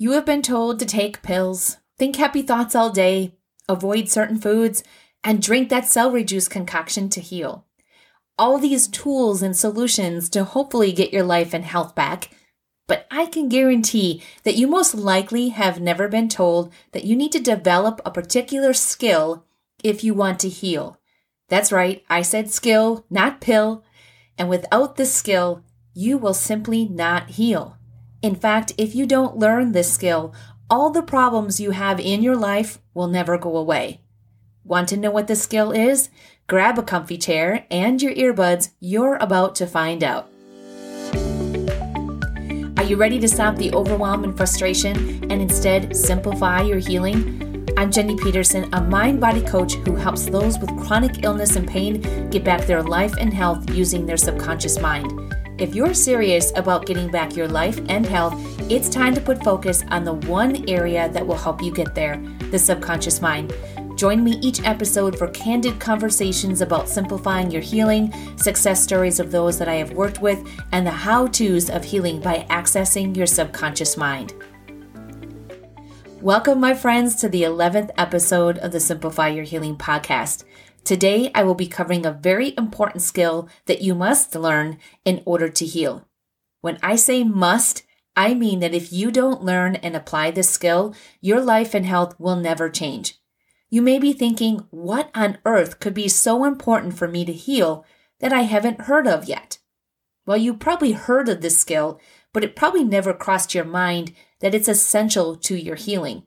You have been told to take pills, think happy thoughts all day, avoid certain foods, and drink that celery juice concoction to heal. All these tools and solutions to hopefully get your life and health back. But I can guarantee that you most likely have never been told that you need to develop a particular skill if you want to heal. That's right, I said skill, not pill. And without this skill, you will simply not heal. In fact, if you don't learn this skill, all the problems you have in your life will never go away. Want to know what the skill is? Grab a comfy chair and your earbuds. You're about to find out. Are you ready to stop the overwhelm and frustration and instead simplify your healing? I'm Jenny Peterson, a mind body coach who helps those with chronic illness and pain get back their life and health using their subconscious mind. If you're serious about getting back your life and health, it's time to put focus on the one area that will help you get there the subconscious mind. Join me each episode for candid conversations about simplifying your healing, success stories of those that I have worked with, and the how to's of healing by accessing your subconscious mind. Welcome, my friends, to the 11th episode of the Simplify Your Healing podcast. Today, I will be covering a very important skill that you must learn in order to heal. When I say must, I mean that if you don't learn and apply this skill, your life and health will never change. You may be thinking, what on earth could be so important for me to heal that I haven't heard of yet? Well, you probably heard of this skill, but it probably never crossed your mind that it's essential to your healing.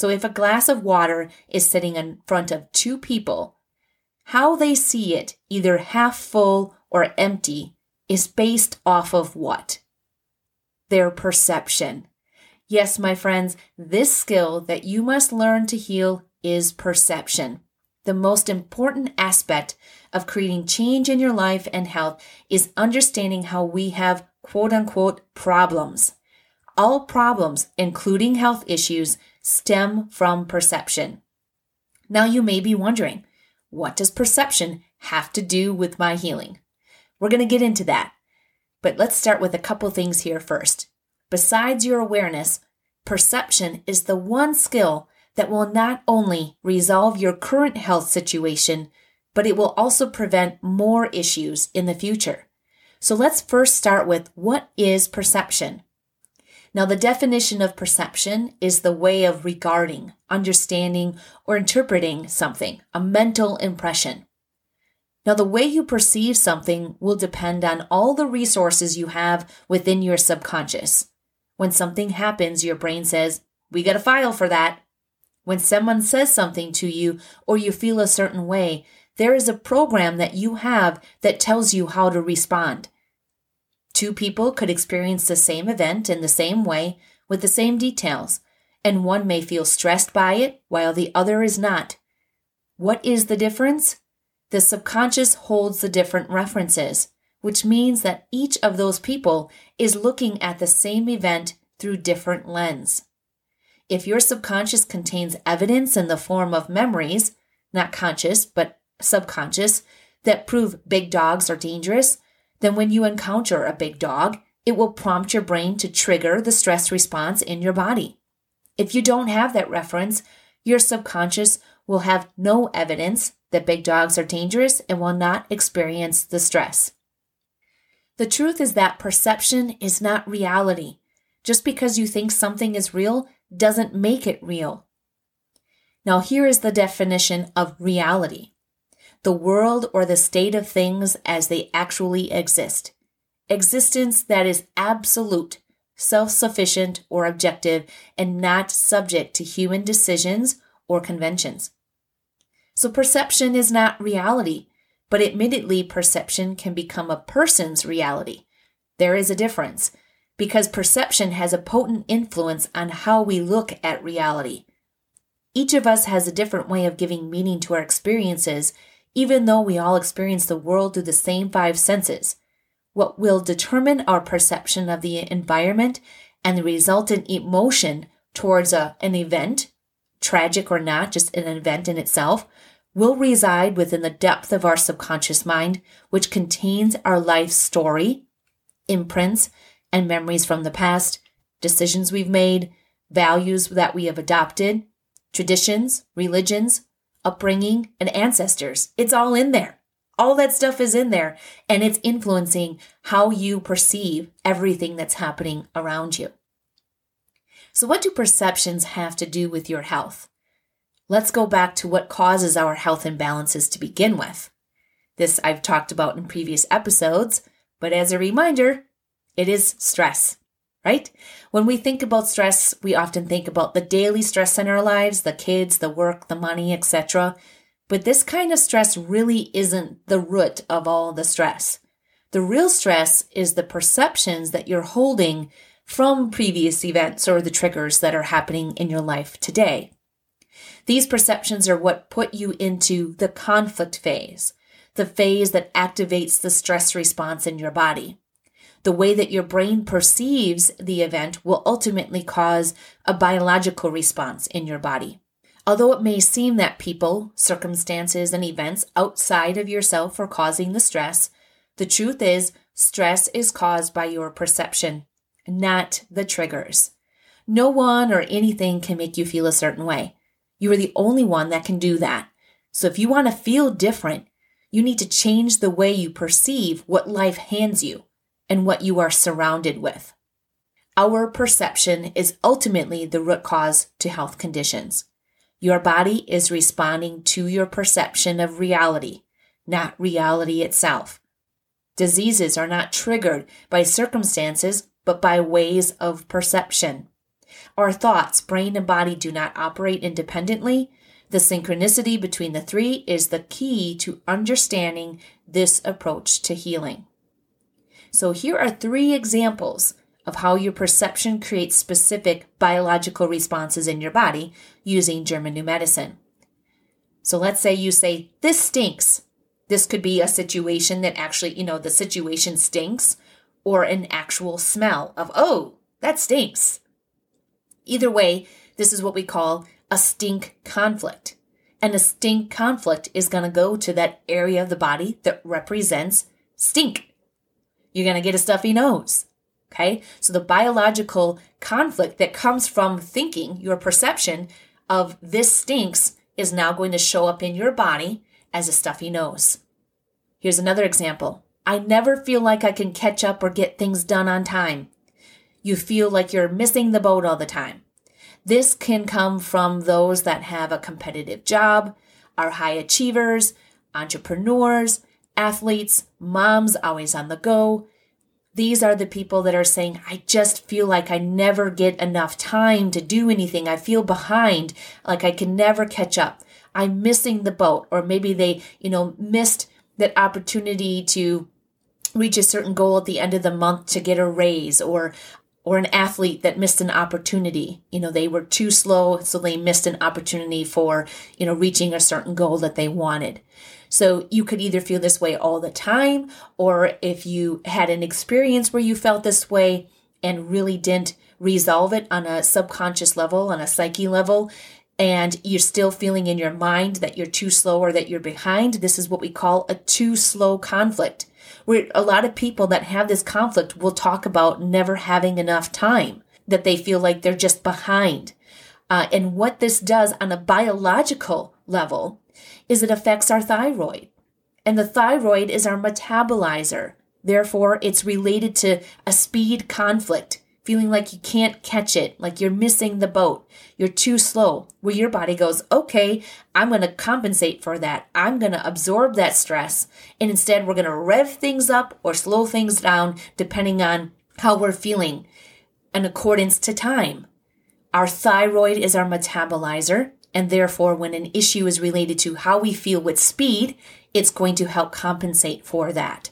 So if a glass of water is sitting in front of two people, how they see it, either half full or empty, is based off of what? Their perception. Yes, my friends, this skill that you must learn to heal is perception. The most important aspect of creating change in your life and health is understanding how we have quote unquote problems. All problems, including health issues, stem from perception. Now you may be wondering, what does perception have to do with my healing? We're going to get into that. But let's start with a couple things here first. Besides your awareness, perception is the one skill that will not only resolve your current health situation, but it will also prevent more issues in the future. So let's first start with what is perception? Now, the definition of perception is the way of regarding, understanding, or interpreting something, a mental impression. Now, the way you perceive something will depend on all the resources you have within your subconscious. When something happens, your brain says, We got a file for that. When someone says something to you or you feel a certain way, there is a program that you have that tells you how to respond. Two people could experience the same event in the same way with the same details, and one may feel stressed by it while the other is not. What is the difference? The subconscious holds the different references, which means that each of those people is looking at the same event through different lens. If your subconscious contains evidence in the form of memories, not conscious, but subconscious, that prove big dogs are dangerous, then when you encounter a big dog, it will prompt your brain to trigger the stress response in your body. If you don't have that reference, your subconscious will have no evidence that big dogs are dangerous and will not experience the stress. The truth is that perception is not reality. Just because you think something is real doesn't make it real. Now, here is the definition of reality the world or the state of things as they actually exist. Existence that is absolute, self sufficient, or objective, and not subject to human decisions or conventions. So, perception is not reality, but admittedly, perception can become a person's reality. There is a difference because perception has a potent influence on how we look at reality. Each of us has a different way of giving meaning to our experiences even though we all experience the world through the same five senses. What will determine our perception of the environment and the resultant emotion towards a, an event, tragic or not, just an event in itself, will reside within the depth of our subconscious mind, which contains our life story, imprints, and memories from the past, decisions we've made, values that we have adopted, traditions, religions, upbringing, and ancestors. It's all in there. All that stuff is in there, and it's influencing how you perceive everything that's happening around you. So, what do perceptions have to do with your health? Let's go back to what causes our health imbalances to begin with. This I've talked about in previous episodes, but as a reminder, it is stress right? When we think about stress, we often think about the daily stress in our lives, the kids, the work, the money, etc. But this kind of stress really isn't the root of all the stress. The real stress is the perceptions that you're holding from previous events or the triggers that are happening in your life today. These perceptions are what put you into the conflict phase, the phase that activates the stress response in your body the way that your brain perceives the event will ultimately cause a biological response in your body. Although it may seem that people, circumstances, and events outside of yourself are causing the stress, the truth is stress is caused by your perception, not the triggers. No one or anything can make you feel a certain way. You are the only one that can do that. So if you want to feel different, you need to change the way you perceive what life hands you and what you are surrounded with. Our perception is ultimately the root cause to health conditions. Your body is responding to your perception of reality, not reality itself. Diseases are not triggered by circumstances, but by ways of perception. Our thoughts, brain, and body do not operate independently. The synchronicity between the three is the key to understanding this approach to healing. So here are three examples of how your perception creates specific biological responses in your body using German New Medicine. So let's say you say, This stinks. This could be a situation that actually, you know, the situation stinks, or an actual smell of, Oh, that stinks. Either way, this is what we call a stink conflict. And a stink conflict is going to go to that area of the body that represents stink you're going to get a stuffy nose. Okay. So the biological conflict that comes from thinking your perception of this stinks is now going to show up in your body as a stuffy nose. Here's another example. I never feel like I can catch up or get things done on time. You feel like you're missing the boat all the time. This can come from those that have a competitive job, are high achievers, entrepreneurs, athletes, moms always on the go. These are the people that are saying, I just feel like I never get enough time to do anything. I feel behind, like I can never catch up. I'm missing the boat. Or maybe they, you know, missed that opportunity to reach a certain goal at the end of the month to get a raise or or an athlete that missed an opportunity. You know, they were too slow, so they missed an opportunity for, you know, reaching a certain goal that they wanted. So you could either feel this way all the time, or if you had an experience where you felt this way and really didn't resolve it on a subconscious level, on a psyche level, and you're still feeling in your mind that you're too slow or that you're behind, this is what we call a too slow conflict where a lot of people that have this conflict will talk about never having enough time, that they feel like they're just behind. Uh, and what this does on a biological level is it affects our thyroid. And the thyroid is our metabolizer. Therefore, it's related to a speed conflict feeling like you can't catch it, like you're missing the boat, you're too slow, where your body goes, okay, I'm going to compensate for that. I'm going to absorb that stress. And instead, we're going to rev things up or slow things down depending on how we're feeling in accordance to time. Our thyroid is our metabolizer. And therefore, when an issue is related to how we feel with speed, it's going to help compensate for that.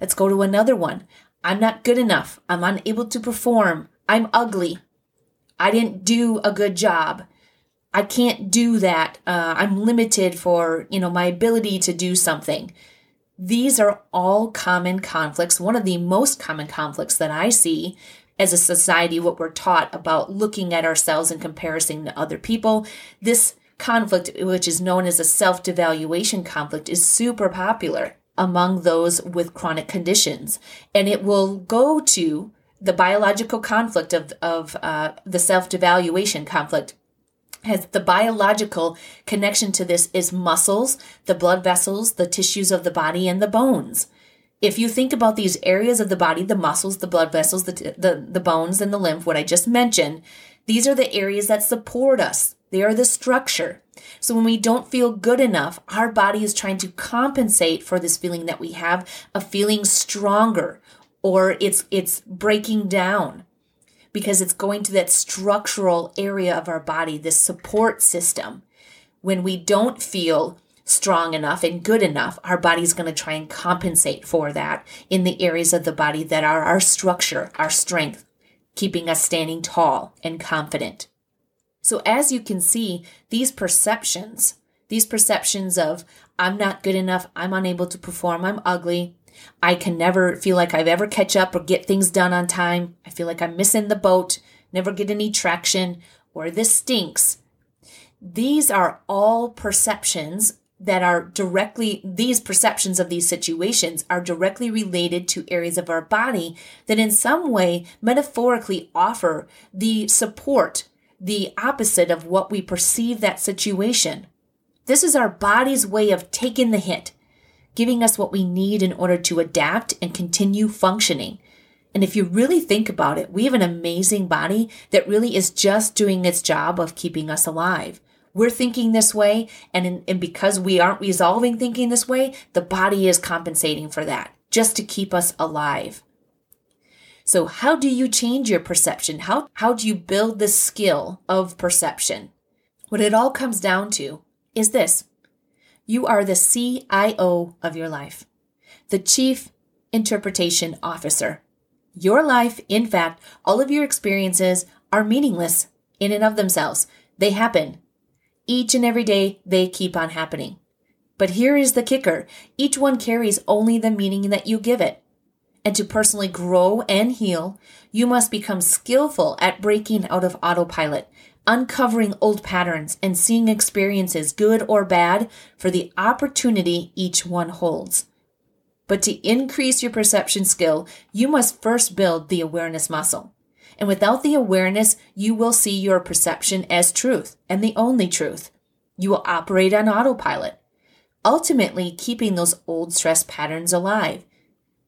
Let's go to another one. I'm not good enough. I'm unable to perform. I'm ugly. I didn't do a good job. I can't do that. Uh, I'm limited for, you know, my ability to do something. These are all common conflicts. One of the most common conflicts that I see as a society, what we're taught about looking at ourselves in comparison to other people. This conflict, which is known as a self devaluation conflict, is super popular among those with chronic conditions. And it will go to the biological conflict of, of uh, the self devaluation conflict has the biological connection to this is muscles, the blood vessels, the tissues of the body, and the bones. If you think about these areas of the body, the muscles, the blood vessels, the, the, the bones, and the lymph, what I just mentioned, these are the areas that support us. They are the structure. So when we don't feel good enough, our body is trying to compensate for this feeling that we have of feeling stronger or it's it's breaking down because it's going to that structural area of our body, this support system. When we don't feel strong enough and good enough, our body's going to try and compensate for that in the areas of the body that are our structure, our strength, keeping us standing tall and confident. So, as you can see, these perceptions, these perceptions of I'm not good enough, I'm unable to perform, I'm ugly, I can never feel like I've ever catch up or get things done on time, I feel like I'm missing the boat, never get any traction, or this stinks. These are all perceptions that are directly, these perceptions of these situations are directly related to areas of our body that in some way metaphorically offer the support, the opposite of what we perceive that situation. This is our body's way of taking the hit, giving us what we need in order to adapt and continue functioning. And if you really think about it, we have an amazing body that really is just doing its job of keeping us alive we're thinking this way, and, in, and because we aren't resolving thinking this way, the body is compensating for that just to keep us alive. So, how do you change your perception? How, how do you build the skill of perception? What it all comes down to is this you are the CIO of your life, the Chief Interpretation Officer. Your life, in fact, all of your experiences are meaningless in and of themselves. They happen. Each and every day, they keep on happening. But here is the kicker each one carries only the meaning that you give it. And to personally grow and heal, you must become skillful at breaking out of autopilot, uncovering old patterns, and seeing experiences, good or bad, for the opportunity each one holds. But to increase your perception skill, you must first build the awareness muscle. And without the awareness, you will see your perception as truth and the only truth. You will operate on autopilot, ultimately keeping those old stress patterns alive.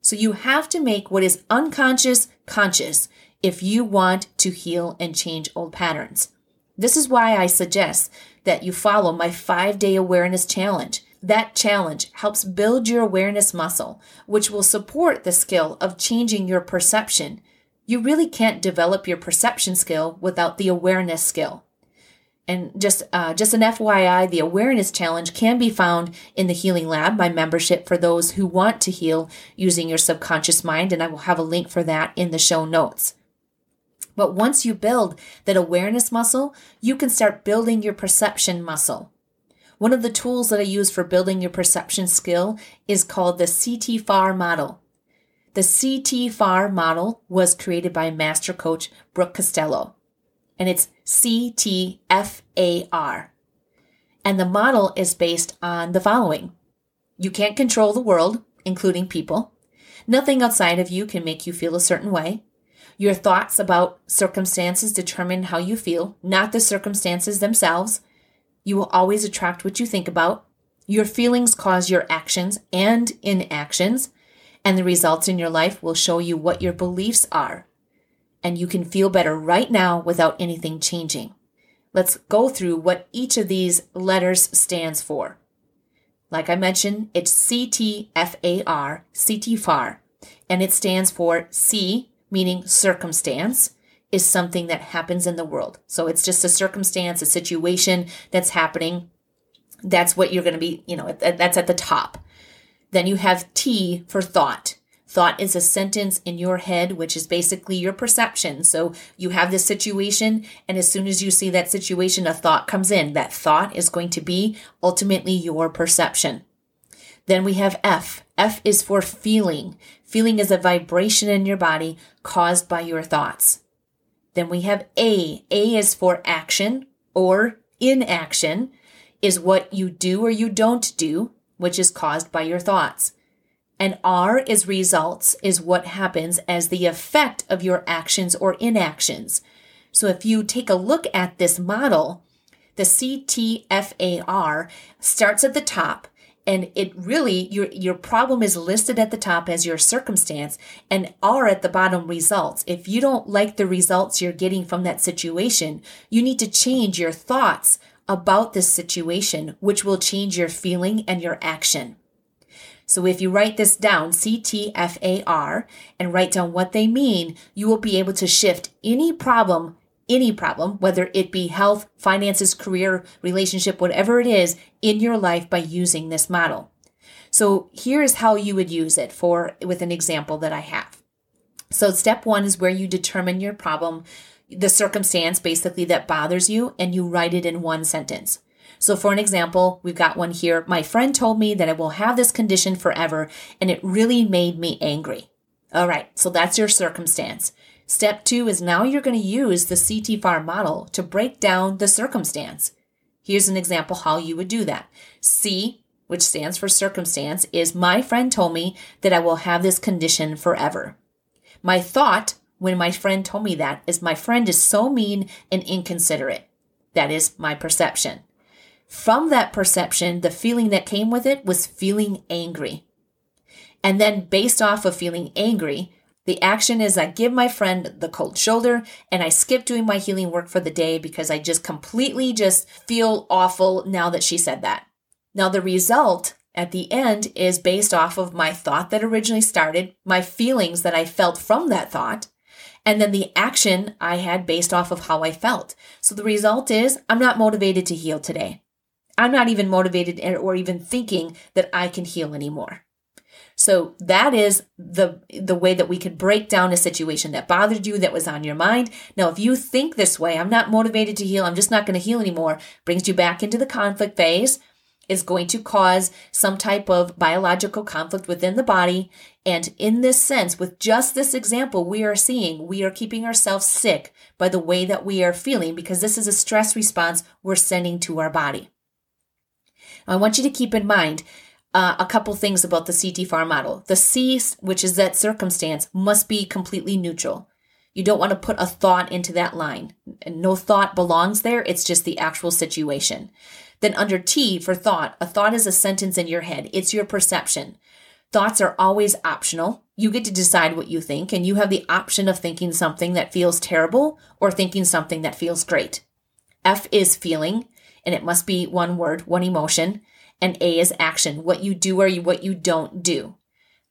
So you have to make what is unconscious conscious if you want to heal and change old patterns. This is why I suggest that you follow my five day awareness challenge. That challenge helps build your awareness muscle, which will support the skill of changing your perception you really can't develop your perception skill without the awareness skill. And just uh, just an FYI, the awareness challenge can be found in the Healing Lab, my membership for those who want to heal using your subconscious mind, and I will have a link for that in the show notes. But once you build that awareness muscle, you can start building your perception muscle. One of the tools that I use for building your perception skill is called the CTFAR model. The CTFAR model was created by master coach Brooke Castillo, and it's CTFAR. And the model is based on the following You can't control the world, including people. Nothing outside of you can make you feel a certain way. Your thoughts about circumstances determine how you feel, not the circumstances themselves. You will always attract what you think about. Your feelings cause your actions and inactions and the results in your life will show you what your beliefs are. And you can feel better right now without anything changing. Let's go through what each of these letters stands for. Like I mentioned, it's CTFAR, CTFAR, and it stands for C, meaning circumstance, is something that happens in the world. So it's just a circumstance, a situation that's happening. That's what you're going to be, you know, that's at the top. Then you have T for thought. Thought is a sentence in your head, which is basically your perception. So you have this situation, and as soon as you see that situation, a thought comes in. That thought is going to be ultimately your perception. Then we have F. F is for feeling. Feeling is a vibration in your body caused by your thoughts. Then we have A. A is for action or inaction, is what you do or you don't do which is caused by your thoughts. And R is results, is what happens as the effect of your actions or inactions. So if you take a look at this model, the CTFAR starts at the top and it really your your problem is listed at the top as your circumstance and R at the bottom results. If you don't like the results you're getting from that situation, you need to change your thoughts about this situation, which will change your feeling and your action. So if you write this down, CTFAR, and write down what they mean, you will be able to shift any problem, any problem, whether it be health, finances, career, relationship, whatever it is in your life by using this model. So here's how you would use it for with an example that I have. So step 1 is where you determine your problem, the circumstance basically that bothers you and you write it in one sentence. So, for an example, we've got one here. My friend told me that I will have this condition forever, and it really made me angry. All right, so that's your circumstance. Step two is now you're going to use the CTFAR model to break down the circumstance. Here's an example how you would do that. C, which stands for circumstance, is my friend told me that I will have this condition forever. My thought when my friend told me that is my friend is so mean and inconsiderate. That is my perception. From that perception, the feeling that came with it was feeling angry. And then, based off of feeling angry, the action is I give my friend the cold shoulder and I skip doing my healing work for the day because I just completely just feel awful now that she said that. Now, the result at the end is based off of my thought that originally started, my feelings that I felt from that thought, and then the action I had based off of how I felt. So the result is I'm not motivated to heal today. I'm not even motivated or even thinking that I can heal anymore. So that is the the way that we could break down a situation that bothered you that was on your mind. Now if you think this way, I'm not motivated to heal, I'm just not going to heal anymore, brings you back into the conflict phase is going to cause some type of biological conflict within the body. And in this sense, with just this example, we are seeing we are keeping ourselves sick by the way that we are feeling because this is a stress response we're sending to our body. I want you to keep in mind uh, a couple things about the CTFAR model. The C, which is that circumstance, must be completely neutral. You don't want to put a thought into that line. No thought belongs there. It's just the actual situation. Then under T for thought, a thought is a sentence in your head. It's your perception. Thoughts are always optional. You get to decide what you think, and you have the option of thinking something that feels terrible or thinking something that feels great. F is feeling and it must be one word, one emotion. And A is action, what you do or what you don't do.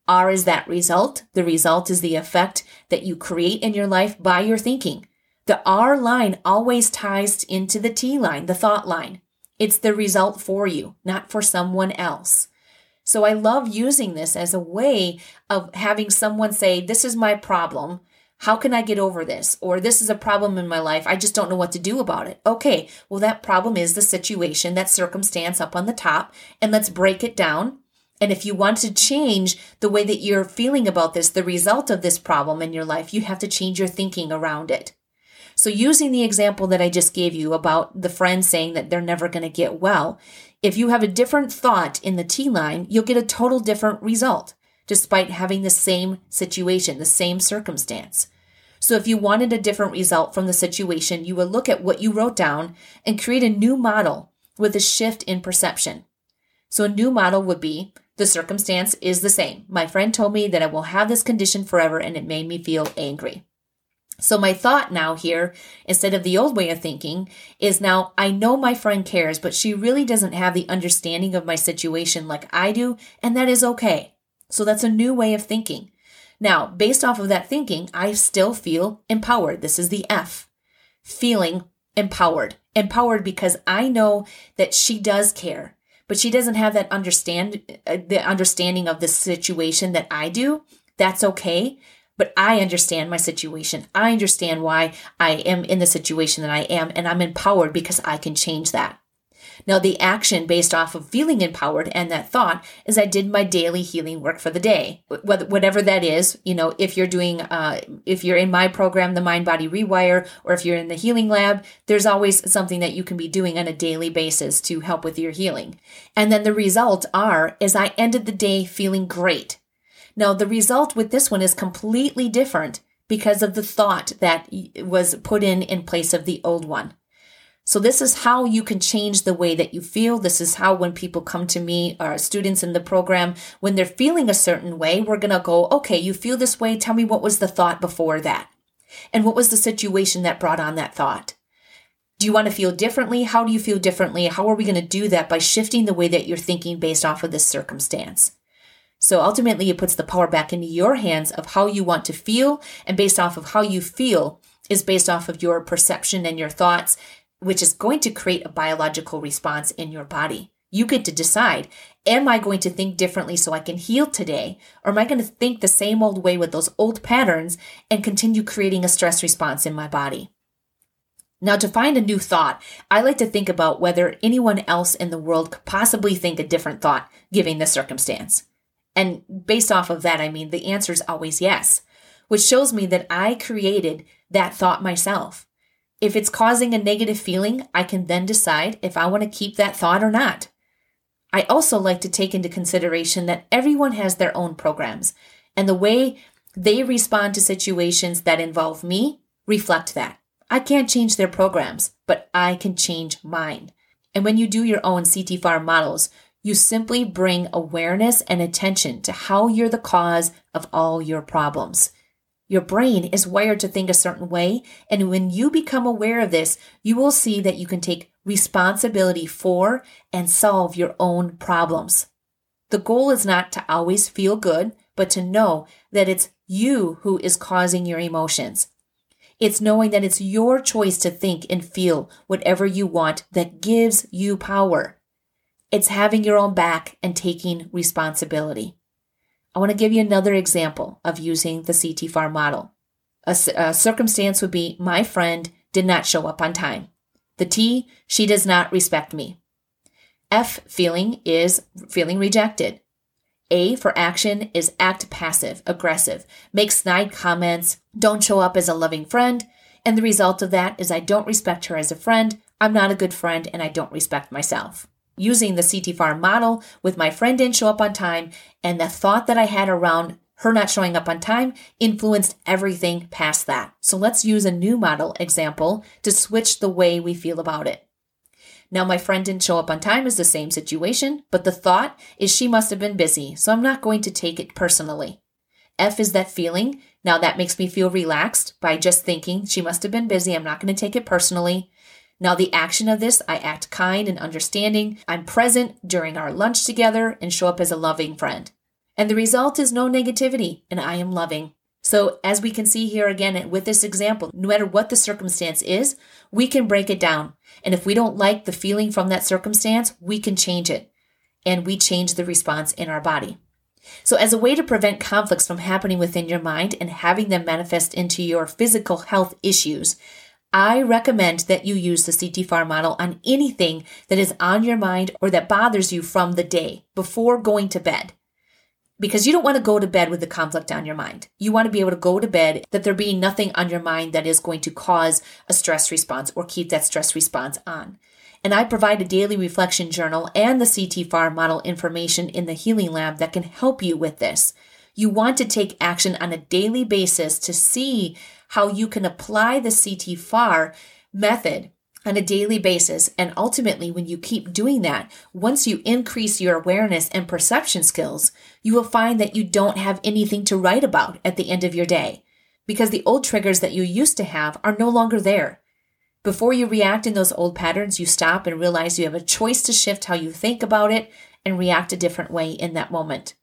R is that result. The result is the effect that you create in your life by your thinking. The R line always ties into the T line, the thought line. It's the result for you, not for someone else. So I love using this as a way of having someone say, This is my problem. How can I get over this? Or this is a problem in my life. I just don't know what to do about it. Okay, well, that problem is the situation, that circumstance up on the top, and let's break it down. And if you want to change the way that you're feeling about this, the result of this problem in your life, you have to change your thinking around it. So, using the example that I just gave you about the friend saying that they're never going to get well, if you have a different thought in the T line, you'll get a total different result, despite having the same situation, the same circumstance. So if you wanted a different result from the situation, you would look at what you wrote down and create a new model with a shift in perception. So a new model would be the circumstance is the same. My friend told me that I will have this condition forever and it made me feel angry. So my thought now here, instead of the old way of thinking, is now I know my friend cares, but she really doesn't have the understanding of my situation like I do, and that is okay. So that's a new way of thinking. Now, based off of that thinking, I still feel empowered. This is the F. Feeling empowered. Empowered because I know that she does care, but she doesn't have that understand uh, the understanding of the situation that I do. That's okay. But I understand my situation. I understand why I am in the situation that I am, and I'm empowered because I can change that. Now, the action based off of feeling empowered and that thought is I did my daily healing work for the day, whatever that is. You know, if you're doing, uh, if you're in my program, the Mind Body Rewire, or if you're in the healing lab, there's always something that you can be doing on a daily basis to help with your healing. And then the results are is I ended the day feeling great. Now, the result with this one is completely different because of the thought that was put in in place of the old one. So this is how you can change the way that you feel. This is how when people come to me or students in the program, when they're feeling a certain way, we're going to go, okay, you feel this way. Tell me what was the thought before that? And what was the situation that brought on that thought? Do you want to feel differently? How do you feel differently? How are we going to do that by shifting the way that you're thinking based off of this circumstance? So ultimately, it puts the power back into your hands of how you want to feel. And based off of how you feel is based off of your perception and your thoughts which is going to create a biological response in your body. You get to decide, am I going to think differently so I can heal today? Or am I going to think the same old way with those old patterns and continue creating a stress response in my body? Now, to find a new thought, I like to think about whether anyone else in the world could possibly think a different thought given the circumstance. And based off of that, I mean, the answer is always yes, which shows me that I created that thought myself. If it's causing a negative feeling, I can then decide if I want to keep that thought or not. I also like to take into consideration that everyone has their own programs, and the way they respond to situations that involve me reflect that. I can't change their programs, but I can change mine. And when you do your own CT FAR models, you simply bring awareness and attention to how you're the cause of all your problems. Your brain is wired to think a certain way. And when you become aware of this, you will see that you can take responsibility for and solve your own problems. The goal is not to always feel good, but to know that it's you who is causing your emotions. It's knowing that it's your choice to think and feel whatever you want that gives you power. It's having your own back and taking responsibility. I want to give you another example of using the CT model. A, a, circumstance would be my friend did not show up on time. The T, she does not respect me. F feeling is feeling rejected. A for action is act passive, aggressive, make snide comments, don't show up as a loving friend, and the result of that is I don't respect her as a friend, I'm not a good friend, and I don't respect myself using the CT FAR model with my friend didn't show up on time and the thought that I had around her not showing up on time influenced everything past that. So let's use a new model example to switch the way we feel about it. Now, my friend didn't show up on time is the same situation, but the thought is she must have been busy, so I'm not going to take it personally. F is that feeling. Now, that makes me feel relaxed by just thinking she must have been busy. I'm not going to take it personally. Now, the action of this, I act kind and understanding. I'm present during our lunch together and show up as a loving friend. And the result is no negativity, and I am loving. So, as we can see here again with this example, no matter what the circumstance is, we can break it down. And if we don't like the feeling from that circumstance, we can change it. And we change the response in our body. So, as a way to prevent conflicts from happening within your mind and having them manifest into your physical health issues, I recommend that you use the CT FAR model on anything that is on your mind or that bothers you from the day before going to bed. Because you don't want to go to bed with the conflict on your mind. You want to be able to go to bed that there be nothing on your mind that is going to cause a stress response or keep that stress response on. And I provide a daily reflection journal and the CT FAR model information in the Healing Lab that can help you with this. You want to take action on a daily basis to see how you can apply the CT FAR method on a daily basis. And ultimately, when you keep doing that, once you increase your awareness and perception skills, you will find that you don't have anything to write about at the end of your day because the old triggers that you used to have are no longer there. Before you react in those old patterns, you stop and realize you have a choice to shift how you think about it and react a different way in that moment.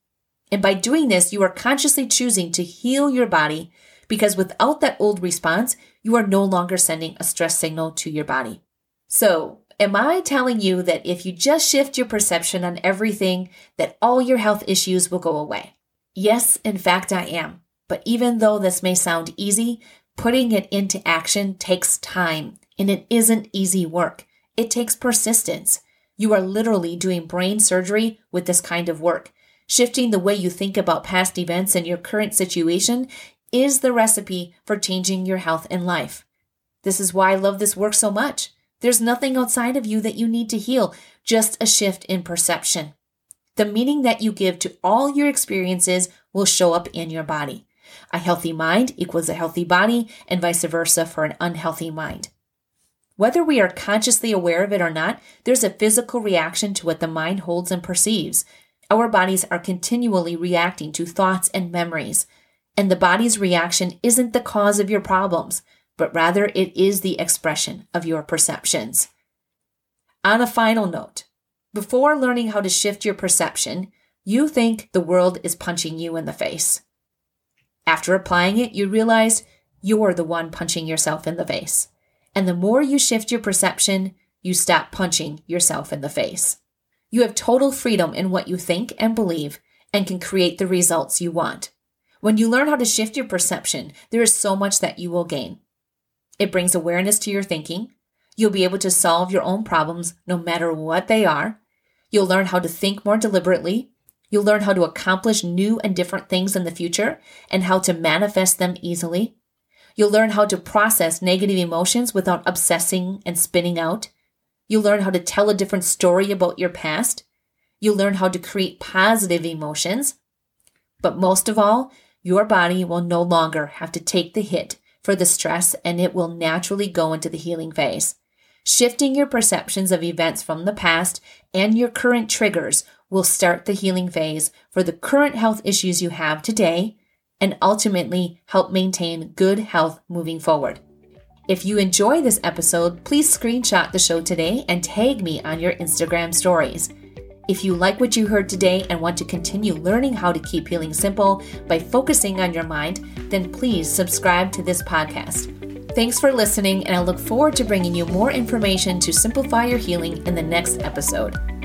And by doing this, you are consciously choosing to heal your body because without that old response, you are no longer sending a stress signal to your body. So, am I telling you that if you just shift your perception on everything, that all your health issues will go away? Yes, in fact, I am. But even though this may sound easy, putting it into action takes time and it isn't easy work. It takes persistence. You are literally doing brain surgery with this kind of work. Shifting the way you think about past events and your current situation is the recipe for changing your health and life. This is why I love this work so much. There's nothing outside of you that you need to heal, just a shift in perception. the meaning that you give to all your experiences will show up in your body. A healthy mind equals a healthy body, and vice versa for an unhealthy mind. Whether we are consciously aware of it or not, there's a physical reaction to what the mind holds and perceives. Our bodies are continually reacting to thoughts and memories, and the body's reaction isn't the cause of your problems, but rather it is the expression of your perceptions. On a final note, before learning how to shift your perception, you think the world is punching you in the face. After applying it, you realize you're the one punching yourself in the face. And the more you shift your perception, you stop punching yourself in the face. You have total freedom in what you think and believe and can create the results you want. When you learn how to shift your perception, there is so much that you will gain. It brings awareness to your thinking. You'll be able to solve your own problems no matter what they are. You'll learn how to think more deliberately. You'll learn how to accomplish new and different things in the future and how to manifest them easily. You'll learn how to process negative emotions without obsessing and spinning out. You'll learn how to tell a different story about your past. You'll learn how to create positive emotions. But most of all, your body will no longer have to take the hit for the stress and it will naturally go into the healing phase. Shifting your perceptions of events from the past and your current triggers will start the healing phase for the current health issues you have today and ultimately help maintain good health moving forward. If you enjoy this episode, please screenshot the show today and tag me on your Instagram stories. If you like what you heard today and want to continue learning how to keep healing simple by focusing on your mind, then please subscribe to this podcast. Thanks for listening, and I look forward to bringing you more information to simplify your healing in the next episode.